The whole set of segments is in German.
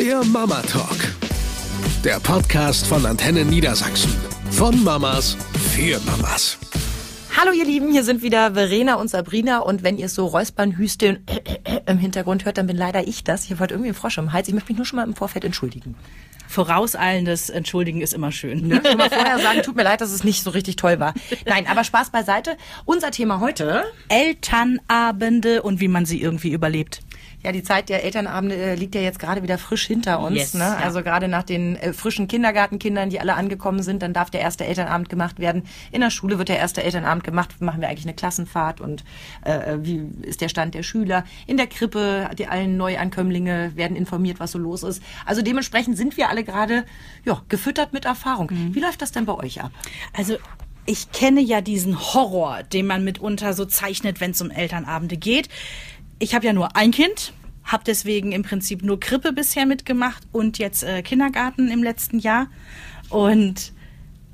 Der Mama Talk. Der Podcast von Antenne Niedersachsen. Von Mamas für Mamas. Hallo ihr Lieben, hier sind wieder Verena und Sabrina und wenn ihr so Räuspern, Hüsteln im Hintergrund hört, dann bin leider ich das. Ich habe heute irgendwie einen Frosch im Hals. Ich möchte mich nur schon mal im Vorfeld entschuldigen. Vorauseilendes Entschuldigen ist immer schön. Ne? Schon mal vorher sagen, tut mir leid, dass es nicht so richtig toll war. Nein, aber Spaß beiseite. Unser Thema heute. Elternabende und wie man sie irgendwie überlebt. Ja, die Zeit der Elternabende äh, liegt ja jetzt gerade wieder frisch hinter uns. Yes, ne? ja. Also gerade nach den äh, frischen Kindergartenkindern, die alle angekommen sind, dann darf der erste Elternabend gemacht werden. In der Schule wird der erste Elternabend gemacht. Machen wir eigentlich eine Klassenfahrt und äh, wie ist der Stand der Schüler? In der Krippe, die allen Neuankömmlinge werden informiert, was so los ist. Also dementsprechend sind wir alle gerade ja, gefüttert mit Erfahrung. Wie läuft das denn bei euch ab? Also ich kenne ja diesen Horror, den man mitunter so zeichnet, wenn es um Elternabende geht. Ich habe ja nur ein Kind, habe deswegen im Prinzip nur Krippe bisher mitgemacht und jetzt äh, Kindergarten im letzten Jahr. Und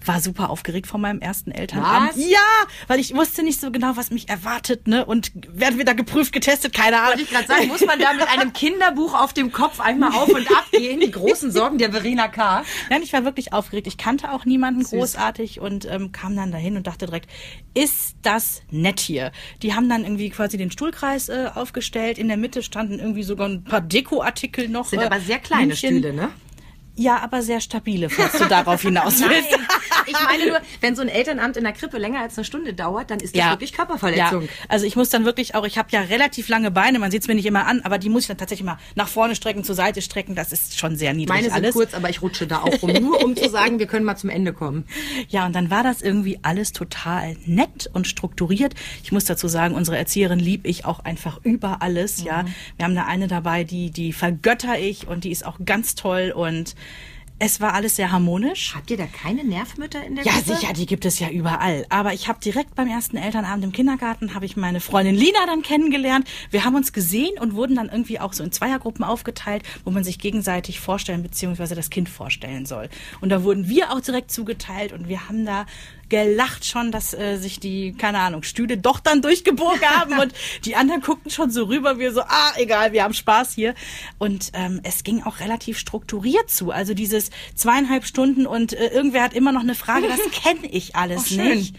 war super aufgeregt vor meinem ersten Elternabend. Was? Ja, weil ich wusste nicht so genau, was mich erwartet, ne? Und werden wir da geprüft, getestet, keine Ahnung. Wollte ich gerade sagen, muss man da mit einem Kinderbuch auf dem Kopf einmal auf und ab gehen? Die großen Sorgen der Verena K. Nein, ich war wirklich aufgeregt. Ich kannte auch niemanden großartig und ähm, kam dann dahin und dachte direkt, ist das nett hier? Die haben dann irgendwie quasi den Stuhlkreis äh, aufgestellt. In der Mitte standen irgendwie sogar ein paar Dekoartikel noch. Sind äh, aber sehr kleine Blümchen. Stühle, ne? Ja, aber sehr stabile, falls du darauf hinaus willst. Ich meine nur, wenn so ein Elternabend in der Krippe länger als eine Stunde dauert, dann ist das wirklich Körperverletzung. Ja, also ich muss dann wirklich auch, ich habe ja relativ lange Beine, man sieht es mir nicht immer an, aber die muss ich dann tatsächlich mal nach vorne strecken, zur Seite strecken, das ist schon sehr niedrig Meine sind alles. kurz, aber ich rutsche da auch rum. Nur um zu sagen, wir können mal zum Ende kommen. Ja, und dann war das irgendwie alles total nett und strukturiert. Ich muss dazu sagen, unsere Erzieherin lieb ich auch einfach über alles, ja. Mhm. Wir haben da eine dabei, die, die vergötter ich und die ist auch ganz toll und es war alles sehr harmonisch. Habt ihr da keine Nervmütter in der Ja, Gruppe? sicher, die gibt es ja überall. Aber ich habe direkt beim ersten Elternabend im Kindergarten habe ich meine Freundin Lina dann kennengelernt. Wir haben uns gesehen und wurden dann irgendwie auch so in Zweiergruppen aufgeteilt, wo man sich gegenseitig vorstellen bzw. das Kind vorstellen soll. Und da wurden wir auch direkt zugeteilt und wir haben da gelacht schon, dass äh, sich die, keine Ahnung, Stühle doch dann durchgebogen haben und die anderen guckten schon so rüber, wir so, ah, egal, wir haben Spaß hier. Und ähm, es ging auch relativ strukturiert zu. Also dieses zweieinhalb Stunden und äh, irgendwer hat immer noch eine Frage, das kenne ich alles Oh, nicht.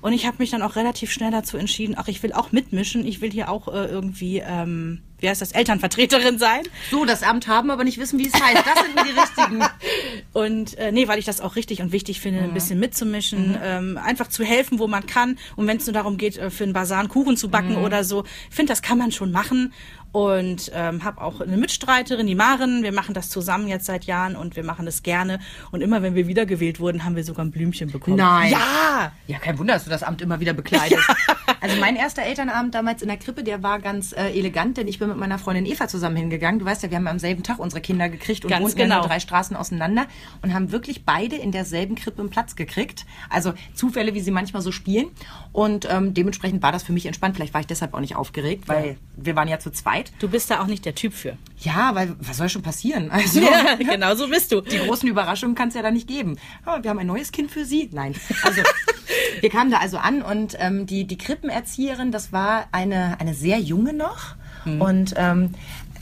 Und ich habe mich dann auch relativ schnell dazu entschieden, ach, ich will auch mitmischen, ich will hier auch äh, irgendwie, ähm, wie heißt das, Elternvertreterin sein. So, das Amt haben, aber nicht wissen, wie es heißt. Das sind die richtigen. Und äh, nee, weil ich das auch richtig und wichtig finde, ein bisschen mitzumischen, ähm, einfach zu helfen, wo man kann. Und wenn es nur darum geht, äh, für einen Basar einen Kuchen zu backen oder so, ich finde, das kann man schon machen. Und ähm, habe auch eine Mitstreiterin, die Maren. Wir machen das zusammen jetzt seit Jahren und wir machen das gerne. Und immer, wenn wir wiedergewählt wurden, haben wir sogar ein Blümchen bekommen. Nein. Ja! Ja, kein Wunder, dass du das Amt immer wieder bekleidest. Also mein erster Elternabend damals in der Krippe, der war ganz äh, elegant, denn ich bin mit meiner Freundin Eva zusammen hingegangen. Du weißt ja, wir haben am selben Tag unsere Kinder gekriegt und Ganz wohnten ja genau. nur drei Straßen auseinander und haben wirklich beide in derselben Krippe einen Platz gekriegt. Also Zufälle, wie sie manchmal so spielen. Und ähm, dementsprechend war das für mich entspannt. Vielleicht war ich deshalb auch nicht aufgeregt, weil wir waren ja zu zweit. Du bist da auch nicht der Typ für. Ja, weil was soll schon passieren? Also Ja, genau so bist du. die großen Überraschungen kann es ja da nicht geben. Ja, wir haben ein neues Kind für Sie. Nein. Also wir kamen da also an und ähm, die, die Krippenerzieherin, das war eine, eine sehr junge noch. Und ähm,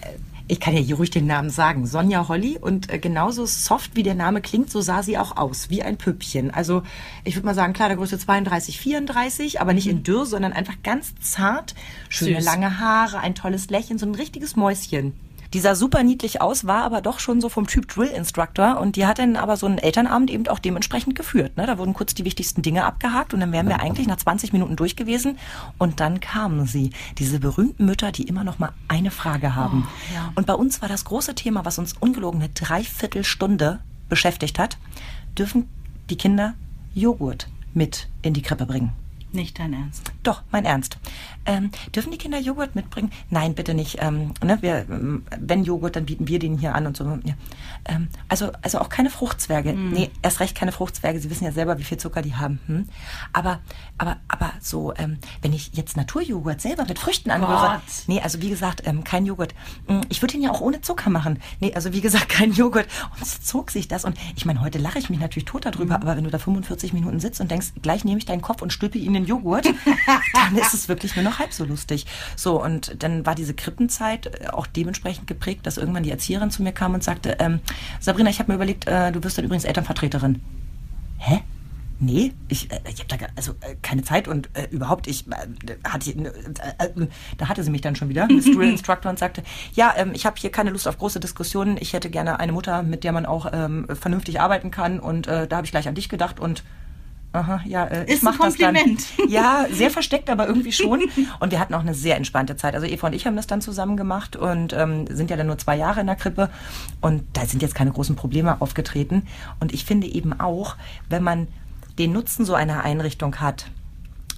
äh, ich kann ja hier ruhig den Namen sagen, Sonja Holly. Und äh, genauso soft wie der Name klingt, so sah sie auch aus, wie ein Püppchen. Also ich würde mal sagen, Kleidergröße 32, 34, aber nicht in dürr, sondern einfach ganz zart. Schöne Süß. lange Haare, ein tolles Lächeln, so ein richtiges Mäuschen. Die sah super niedlich aus, war aber doch schon so vom Typ Drill Instructor und die hat dann aber so einen Elternabend eben auch dementsprechend geführt. Ne? Da wurden kurz die wichtigsten Dinge abgehakt und dann wären wir eigentlich nach 20 Minuten durch gewesen und dann kamen sie, diese berühmten Mütter, die immer noch mal eine Frage haben. Und bei uns war das große Thema, was uns ungelogen eine Dreiviertelstunde beschäftigt hat, dürfen die Kinder Joghurt mit in die Krippe bringen. Nicht dein Ernst. Doch, mein Ernst. Ähm, dürfen die Kinder Joghurt mitbringen? Nein, bitte nicht. Ähm, ne, wir, ähm, wenn Joghurt, dann bieten wir den hier an und so. Ja. Ähm, also, also auch keine Fruchtzwerge. Nee, erst recht keine Fruchtzwerge. Sie wissen ja selber, wie viel Zucker die haben. Hm? Aber, aber, aber so, ähm, wenn ich jetzt Naturjoghurt selber mit Früchten anrühre. Nee, also wie gesagt, ähm, kein Joghurt. Hm, Ich würde ihn ja auch ohne Zucker machen. Nee, also wie gesagt, kein Joghurt. Und so zog sich das. Und ich meine, heute lache ich mich natürlich tot darüber, aber wenn du da 45 Minuten sitzt und denkst, gleich nehme ich deinen Kopf und stülpe ihn in Joghurt, dann ist es wirklich nur noch halb so lustig. So, und dann war diese Krippenzeit äh, auch dementsprechend geprägt, dass irgendwann die Erzieherin zu mir kam und sagte, ähm, Sabrina, ich habe mir überlegt, äh, du wirst dann übrigens Elternvertreterin. Hä? Nee, ich, äh, ich habe da also äh, keine Zeit und äh, überhaupt, ich äh, hatte, äh, äh, da hatte sie mich dann schon wieder, Miss Drill Instructor, und sagte, ja, ähm, ich habe hier keine Lust auf große Diskussionen, ich hätte gerne eine Mutter, mit der man auch ähm, vernünftig arbeiten kann und da habe ich gleich an dich gedacht und Aha, ja, äh, ich Ist mach ein das dann. Kompliment. Ja, sehr versteckt, aber irgendwie schon. Und wir hatten auch eine sehr entspannte Zeit. Also Eva und ich haben das dann zusammen gemacht und ähm, sind ja dann nur zwei Jahre in der Krippe. Und da sind jetzt keine großen Probleme aufgetreten. Und ich finde eben auch, wenn man den Nutzen so einer Einrichtung hat,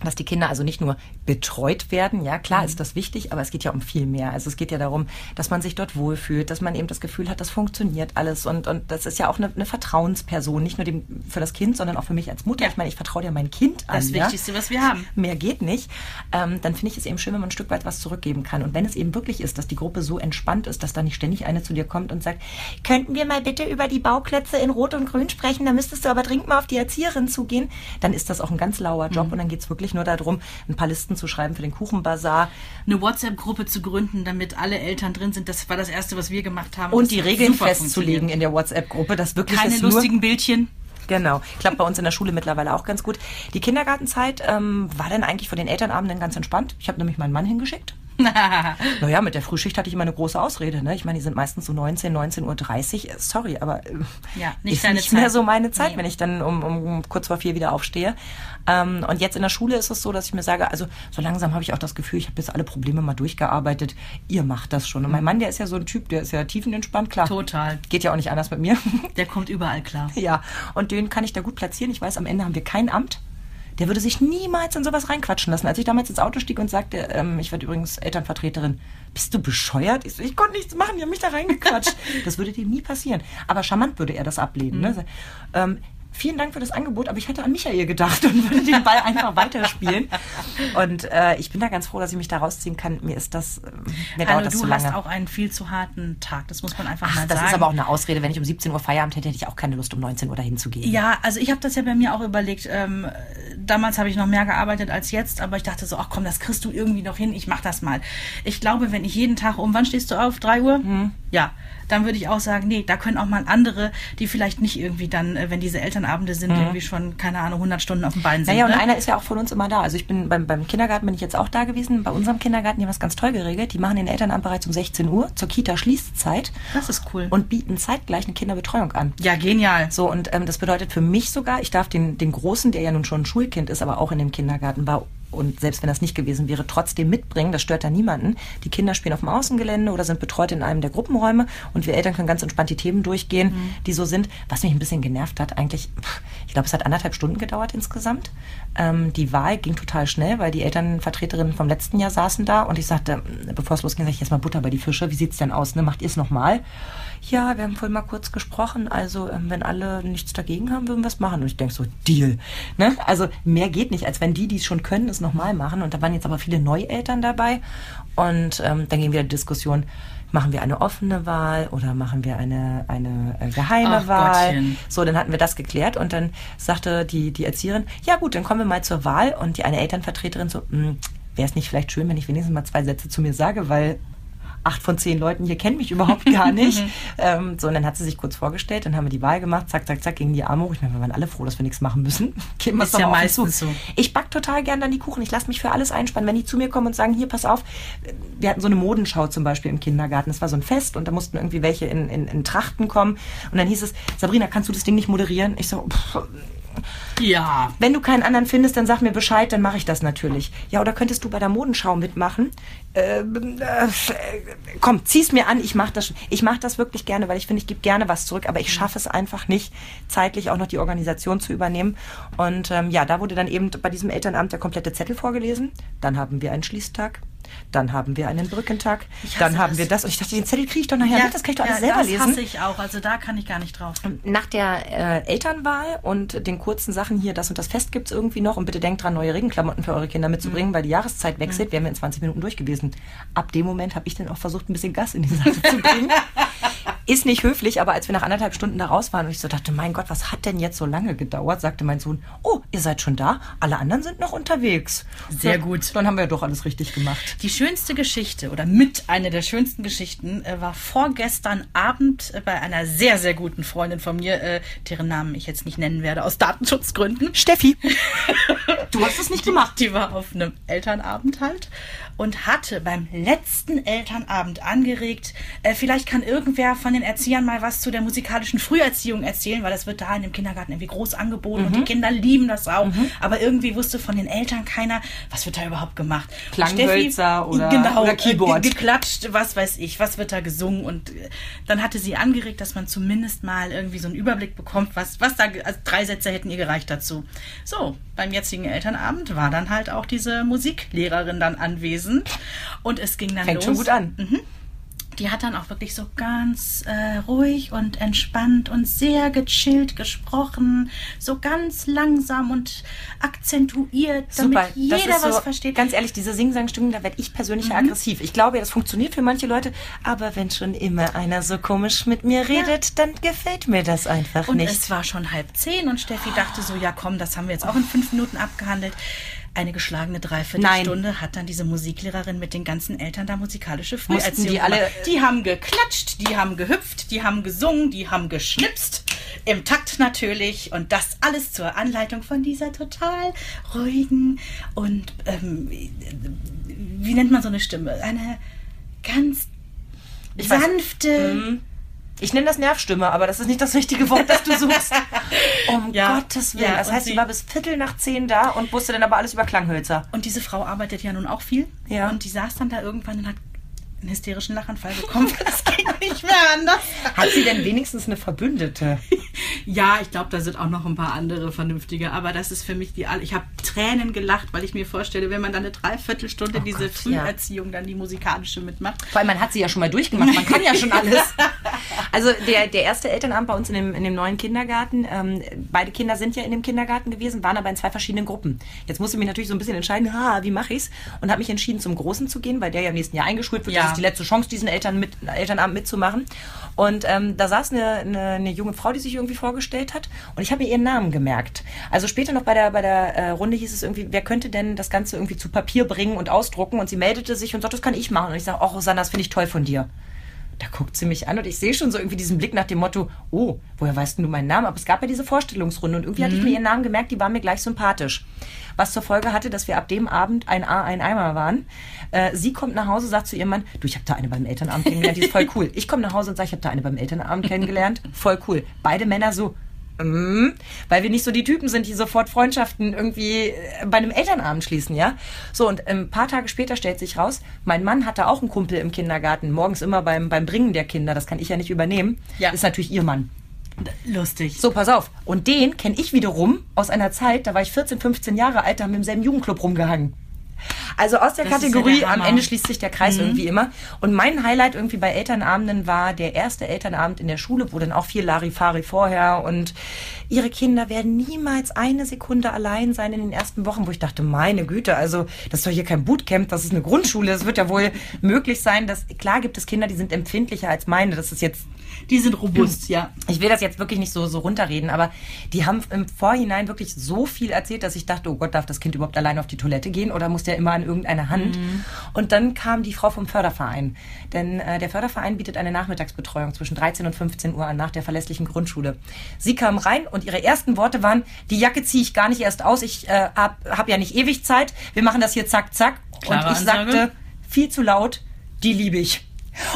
dass die Kinder also nicht nur betreut werden, ja klar ist das wichtig, aber es geht ja um viel mehr. Also es geht ja darum, dass man sich dort wohlfühlt, dass man eben das Gefühl hat, das funktioniert alles und, und das ist ja auch eine, eine Vertrauensperson, nicht nur dem, für das Kind, sondern auch für mich als Mutter. Ja. Ich meine, ich vertraue ja mein Kind an. Das ja? Wichtigste, was wir haben. mehr geht nicht, ähm, dann finde ich es eben schön, wenn man ein Stück weit was zurückgeben kann. Und wenn es eben wirklich ist, dass die Gruppe so entspannt ist, dass da nicht ständig eine zu dir kommt und sagt, könnten wir mal bitte über die Bauklötze in Rot und Grün sprechen, da müsstest du aber dringend mal auf die Erzieherin zugehen, dann ist das auch ein ganz lauer Mhm. Job und dann geht es wirklich nur darum, ein paar Listen zu schreiben für den Kuchenbazar Eine WhatsApp-Gruppe zu gründen, damit alle Eltern drin sind, das war das Erste, was wir gemacht haben. und die Regeln festzulegen in der WhatsApp-Gruppe, das wirklich Keine lustigen Bildchen. Genau. Klappt bei uns in der Schule mittlerweile auch ganz gut. Die Kindergartenzeit ähm, war dann eigentlich vor den Elternabenden ganz entspannt. Ich habe nämlich meinen Mann hingeschickt. naja, mit der Frühschicht hatte ich immer eine große Ausrede. Ne? Ich meine, die sind meistens so 19, 19.30 Uhr. Sorry, aber äh, Ja, nicht ist nicht mehr Zeit. so meine Zeit, Nee. wenn ich dann um, um kurz vor vier wieder aufstehe. Ähm, und jetzt in der Schule ist es so, dass ich mir sage, also so langsam habe ich auch das Gefühl, ich habe jetzt alle Probleme mal durchgearbeitet. Ihr macht das schon. Und mein Mann, der ist ja so ein Typ, der ist ja tiefenentspannt, klar. Total. Geht ja auch nicht anders mit mir. Der kommt überall klar. Ja, und den kann ich da gut platzieren. Ich weiß, am Ende haben wir kein Amt. Der würde sich niemals in sowas reinquatschen lassen. Als ich damals ins Auto stieg und sagte, ähm, ich werde übrigens Elternvertreterin, bist du bescheuert? Ich, so, ich konnte nichts machen, die haben mich da reingequatscht. das würde dem nie passieren. Aber charmant würde er das ablehnen. Ne? Ähm, vielen Dank für das Angebot, aber ich hätte an Michael gedacht und würde den Ball einfach weiterspielen. Und äh, ich bin da ganz froh, dass ich mich da rausziehen kann. Mir ist das, äh, mir Hallo, dauert das du zu lange. hast auch einen viel zu harten Tag. Das muss man einfach Ach, mal das sagen. ist aber auch eine Ausrede. Wenn ich um 17 Uhr Feierabend hätte, hätte ich auch keine Lust, um 19 Uhr dahin zu gehen. Ja, also ich habe das ja bei mir auch überlegt. Ähm, damals habe ich noch mehr gearbeitet als jetzt, aber ich dachte so, ach komm, das kriegst du irgendwie noch hin. Ich mach das mal. Ich glaube, wenn ich jeden Tag um, wann stehst du auf? Drei Uhr? Mhm. Ja, dann würde ich auch sagen, nee, da können auch mal andere, die vielleicht nicht irgendwie dann, äh, wenn diese Elternabende sind, irgendwie schon keine Ahnung 100 Stunden auf dem Bein sind. Mhm. Naja, und ne? einer ist ja auch von uns immer da. Also ich bin beim, beim Kindergarten bin ich jetzt auch da gewesen. Bei unserem Kindergarten, die haben das ganz toll geregelt. Die machen den Elternamt bereits um 16 Uhr zur Kita-Schließzeit das ist cool. und bieten zeitgleich eine Kinderbetreuung an. ja, genial. So, und ähm, das bedeutet für mich sogar, ich darf den, den Großen, der ja nun schon ein Schulkind ist, aber auch in dem Kindergarten war, und selbst wenn das nicht gewesen wäre, trotzdem mitbringen. Das stört da niemanden. Die Kinder spielen auf dem Außengelände oder sind betreut in einem der Gruppenräume und wir Eltern können ganz entspannt die Themen durchgehen, die so sind. Was mich ein bisschen genervt hat, eigentlich, ich glaube, es hat anderthalb Stunden gedauert insgesamt. Ähm, die Wahl ging total schnell, weil die Elternvertreterinnen vom letzten Jahr saßen da und ich sagte, bevor es losging, sag ich jetzt mal Butter bei die Fische. Wie sieht's denn aus? Ne? Macht ihr es nochmal? Ja, wir haben vorhin mal kurz gesprochen. Also, ähm, wenn alle nichts dagegen haben, würden wir es machen. Und ich denke so, Deal. Ne? Also, mehr geht nicht, als wenn die, die es schon können, es nochmal machen. Und da waren jetzt aber viele Neueltern dabei. Und ähm, dann ging wieder die Diskussion, machen wir eine offene Wahl oder machen wir eine, eine äh, geheime Ach, Wahl? Gottchen. So, dann hatten wir das geklärt und dann sagte die, die Erzieherin, ja gut, dann kommen wir mal zur Wahl. Und die eine Elternvertreterin so, wäre es nicht vielleicht schön, wenn ich wenigstens mal zwei Sätze zu mir sage, weil acht von zehn Leuten hier kennen mich überhaupt gar nicht. ähm, so, und dann hat sie sich kurz vorgestellt, dann haben wir die Wahl gemacht, zack, zack, zack, gegen die Arme hoch. Ich meine, wir waren alle froh, dass wir nichts machen müssen. Geben Ist ja meistens so. Ich back total gern dann die Kuchen. Ich lasse mich für alles einspannen. Wenn die zu mir kommen und sagen, hier, pass auf, wir hatten so eine Modenschau zum Beispiel im Kindergarten. Das war so ein Fest und da mussten irgendwie welche in, in, in Trachten kommen. Und dann hieß es, Sabrina, kannst du das Ding nicht moderieren? Ich so, pff, Ja. wenn du keinen anderen findest, dann sag mir Bescheid, dann mache ich das natürlich. Ja, oder könntest du bei der Modenschau mitmachen? Äh, äh, komm, zieh's mir an, ich mache das. Ich mache das wirklich gerne, weil ich finde, ich gebe gerne was zurück, aber ich schaffe es einfach nicht, zeitlich auch noch die Organisation zu übernehmen. Und ähm, ja, da wurde dann eben bei diesem Elternamt der komplette Zettel vorgelesen. Dann haben wir einen Schließtag. Dann haben wir einen Brückentag. Dann haben das. wir das. Und ich dachte, den Zettel kriege ich doch nachher mit, das kann ich doch alles ja, selber das lesen. hasse ich auch. Also da kann ich gar nicht drauf. Nach der äh, Elternwahl und den kurzen Sachen hier, das und das Fest gibt's irgendwie noch und bitte denkt dran, neue Regenklamotten für eure Kinder mitzubringen, weil die Jahreszeit wechselt, wären wir in 20 Minuten durch gewesen. Ab dem Moment habe ich dann auch versucht, ein bisschen Gas in die Sache zu bringen. ist nicht höflich, aber als wir nach anderthalb Stunden da raus waren und ich so dachte, mein Gott, was hat denn jetzt so lange gedauert, sagte mein Sohn, oh, ihr seid schon da, alle anderen sind noch unterwegs. Sehr Ja, gut. Dann haben wir ja doch alles richtig gemacht. Die schönste Geschichte oder mit einer der schönsten Geschichten äh, war vorgestern Abend äh, bei einer sehr, sehr guten Freundin von mir, äh, deren Namen ich jetzt nicht nennen werde aus Datenschutzgründen. Steffi, du hast es nicht gemacht. Die war auf einem Elternabend halt und hatte beim letzten Elternabend angeregt, äh, vielleicht kann irgendwer von den Erziehern mal was zu der musikalischen Früherziehung erzählen, weil das wird da in dem Kindergarten irgendwie groß angeboten und die Kinder lieben das auch. Aber irgendwie wusste von den Eltern keiner, was wird da überhaupt gemacht. Klanghölzer oder- genau, oder Keyboard. Äh, geklatscht, was weiß ich, was wird da gesungen und äh, dann hatte sie angeregt, dass man zumindest mal irgendwie so einen Überblick bekommt, was, was da, also drei Sätze hätten ihr gereicht dazu. So, beim jetzigen Elternabend war dann halt auch diese Musiklehrerin dann anwesend und es ging dann Fängt los. schon gut an. Die hat dann auch wirklich so ganz äh, ruhig und entspannt und sehr gechillt gesprochen, so ganz langsam und akzentuiert, damit Super, jeder das ist so, was versteht. Ganz ehrlich, diese Sing-Sang-Stimmen, da werde ich persönlich ja aggressiv. Ich glaube, das funktioniert für manche Leute, aber wenn schon immer einer so komisch mit mir redet, dann gefällt mir das einfach Und nicht. es war schon halb zehn und Steffi dachte so, ja komm, das haben wir jetzt auch in fünf Minuten abgehandelt. Eine geschlagene Dreiviertelstunde hat dann diese Musiklehrerin mit den ganzen Eltern da musikalische Früherziehung die alle- gemacht. Die haben geklatscht, die haben gehüpft, die haben gesungen, die haben geschnipst. Im Takt natürlich. Und das alles zur Anleitung von dieser total ruhigen und, ähm, wie nennt man so eine Stimme? Eine ganz Ich weiß- sanfte... Ich nenne das Nervstimme, aber das ist nicht das richtige Wort, das du suchst. Um Ja, Gottes Willen. ja, das heißt, sie sie- war bis Viertel nach zehn da und wusste dann aber alles über Klanghölzer. Und diese Frau arbeitet ja nun auch viel. Ja. Und die saß dann da irgendwann und hat einen hysterischen Lachanfall bekommen. Das ging nicht mehr anders. Hat sie denn wenigstens eine Verbündete? Ja, ich glaube, da sind auch noch ein paar andere vernünftige. Aber das ist für mich die all. Ich habe Tränen gelacht, weil ich mir vorstelle, wenn man dann eine Dreiviertelstunde diese Oh Gott, Früherziehung, dann die musikalische mitmacht. Vor allem, man hat sie ja schon mal durchgemacht, man kann ja schon alles. Also der, der erste Elternabend bei uns in dem, in dem neuen Kindergarten, ähm, beide Kinder sind ja in dem Kindergarten gewesen, waren aber in zwei verschiedenen Gruppen. Jetzt musste ich mich natürlich so ein bisschen entscheiden, ha, wie mache ich's? Und habe mich entschieden, zum Großen zu gehen, weil der ja im nächsten Jahr eingeschult wird. Ja. Das ist die letzte Chance, diesen Eltern mit, Elternabend mitzumachen. Und ähm, da saß eine, eine, eine junge Frau, die sich irgendwie vorgestellt hat. Und ich habe mir ihren Namen gemerkt. Also später noch bei der, bei der äh, Runde hieß es irgendwie, wer könnte denn das Ganze irgendwie zu Papier bringen und ausdrucken? Und sie meldete sich und sagte, das kann ich machen. Und ich sage, oh Rosanna, das finde ich toll von dir. Da guckt sie mich an und ich sehe schon so irgendwie diesen Blick nach dem Motto, oh, woher weißt denn du meinen Namen? Aber es gab ja diese Vorstellungsrunde und irgendwie hatte ich mir ihren Namen gemerkt, die war mir gleich sympathisch. Was zur Folge hatte, dass wir ab dem Abend ein A, ein Eimer waren. Äh, sie kommt nach Hause, sagt zu ihrem Mann, du, ich habe da eine beim Elternabend kennengelernt, die ist voll cool. Ich komme nach Hause und sage, ich habe da eine beim Elternabend kennengelernt, voll cool. Beide Männer so, Mm, weil wir nicht so die Typen sind, die sofort Freundschaften irgendwie äh, bei einem Elternabend schließen, ja. So, und ein paar Tage später stellt sich raus, mein Mann hatte auch einen Kumpel im Kindergarten, morgens immer beim, beim Bringen der Kinder, das kann ich ja nicht übernehmen. Ja. Ist natürlich ihr Mann. Lustig. So, pass auf. Und den kenne ich wiederum aus einer Zeit, da war ich 14, 15 Jahre alt, da haben wir im selben Jugendclub rumgehangen. Also aus der Das ist ja Kategorie, der am. Ende schließt sich der Kreis irgendwie immer. Und mein Highlight irgendwie bei Elternabenden war der erste Elternabend in der Schule, wo dann auch viel Larifari vorher und ihre Kinder werden niemals eine Sekunde allein sein in den ersten Wochen, wo ich dachte, meine Güte, also das ist doch hier kein Bootcamp, das ist eine Grundschule, es wird ja wohl möglich sein, dass, klar gibt es Kinder, die sind empfindlicher als meine, das ist jetzt Die sind robust, ja. ich will das jetzt wirklich nicht so, so runterreden, aber die haben im Vorhinein wirklich so viel erzählt, dass ich dachte, oh Gott, darf das Kind überhaupt allein auf die Toilette gehen oder muss der immer an irgendeine Hand? Und dann kam die Frau vom Förderverein. Denn äh, der Förderverein bietet eine Nachmittagsbetreuung zwischen 13 und 15 Uhr an nach der verlässlichen Grundschule. Sie kam rein und ihre ersten Worte waren, die Jacke ziehe ich gar nicht erst aus, ich äh, hab, hab ja nicht ewig Zeit, wir machen das hier zack, zack. Klare und ich Ansage. sagte, viel zu laut, die liebe ich.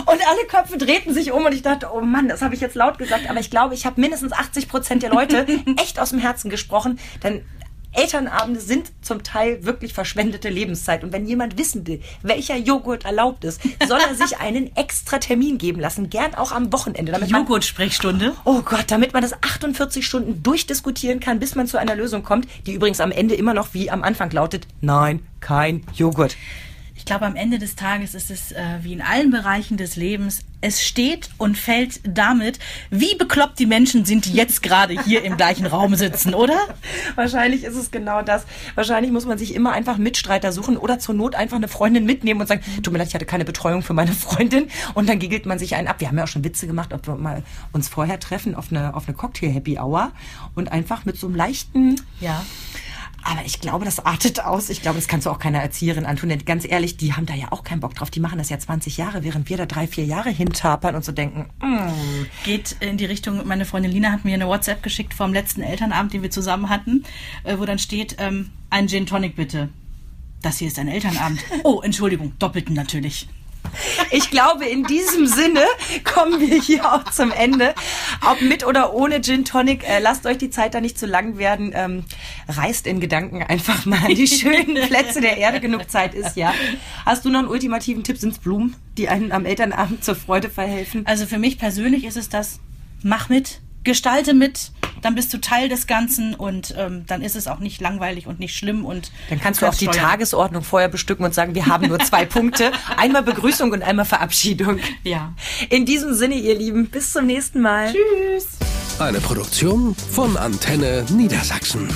Und alle Köpfe drehten sich um und ich dachte, oh Mann, das habe ich jetzt laut gesagt. Aber ich glaube, ich habe mindestens 80 Prozent der Leute echt aus dem Herzen gesprochen. Denn Elternabende sind zum Teil wirklich verschwendete Lebenszeit. Und wenn jemand wissen will, welcher Joghurt erlaubt ist, soll er sich einen extra Termin geben lassen. Gern auch am Wochenende. Damit Joghurt-Sprechstunde. Oh Gott, damit man das 48 Stunden durchdiskutieren kann, bis man zu einer Lösung kommt, die übrigens am Ende immer noch wie am Anfang lautet, nein, kein Joghurt. Ich glaube, am Ende des Tages ist es äh, wie in allen Bereichen des Lebens. Es steht und fällt damit, wie bekloppt die Menschen sind, die jetzt gerade hier im gleichen Raum sitzen, oder? Wahrscheinlich ist es genau das. Wahrscheinlich muss man sich immer einfach Mitstreiter suchen oder zur Not einfach eine Freundin mitnehmen und sagen, tut mir leid, ich hatte keine Betreuung für meine Freundin. Und dann giggelt man sich einen ab. Wir haben ja auch schon Witze gemacht, ob wir mal uns vorher treffen auf eine, auf eine Cocktail-Happy-Hour und einfach mit so einem leichten, Ja. Aber ich glaube, das artet aus. Ich glaube, das kannst du auch keiner Erzieherin antun. Denn ganz ehrlich, die haben da ja auch keinen Bock drauf. Die machen das ja 20 Jahre, während wir da drei, vier Jahre hintapern und so denken, mm, Geht in die Richtung, meine Freundin Lina hat mir eine WhatsApp geschickt vom letzten Elternabend, den wir zusammen hatten, äh, wo dann steht, ähm, ein Gin Tonic bitte. Das hier ist ein Elternabend. Oh, Entschuldigung, doppelten natürlich. Ich glaube, in diesem Sinne kommen wir hier auch zum Ende. Ob mit oder ohne Gin Tonic, äh, lasst euch die Zeit da nicht zu lang werden. Ähm, reist in Gedanken einfach mal an die schönen Plätze der Erde. Genug Zeit ist ja. Hast du noch einen ultimativen Tipp? Sind's Blumen, die einen am Elternabend zur Freude verhelfen? Also für mich persönlich ist es das, mach mit, gestalte mit, dann bist du Teil des Ganzen und ähm, dann ist es auch nicht langweilig und nicht schlimm und Dann kannst du auch die steuern. Tagesordnung vorher bestücken und sagen, wir haben nur zwei Punkte. Einmal Begrüßung und einmal Verabschiedung. Ja. In diesem Sinne, ihr Lieben, bis zum nächsten Mal. Tschüss. Eine Produktion von Antenne Niedersachsen.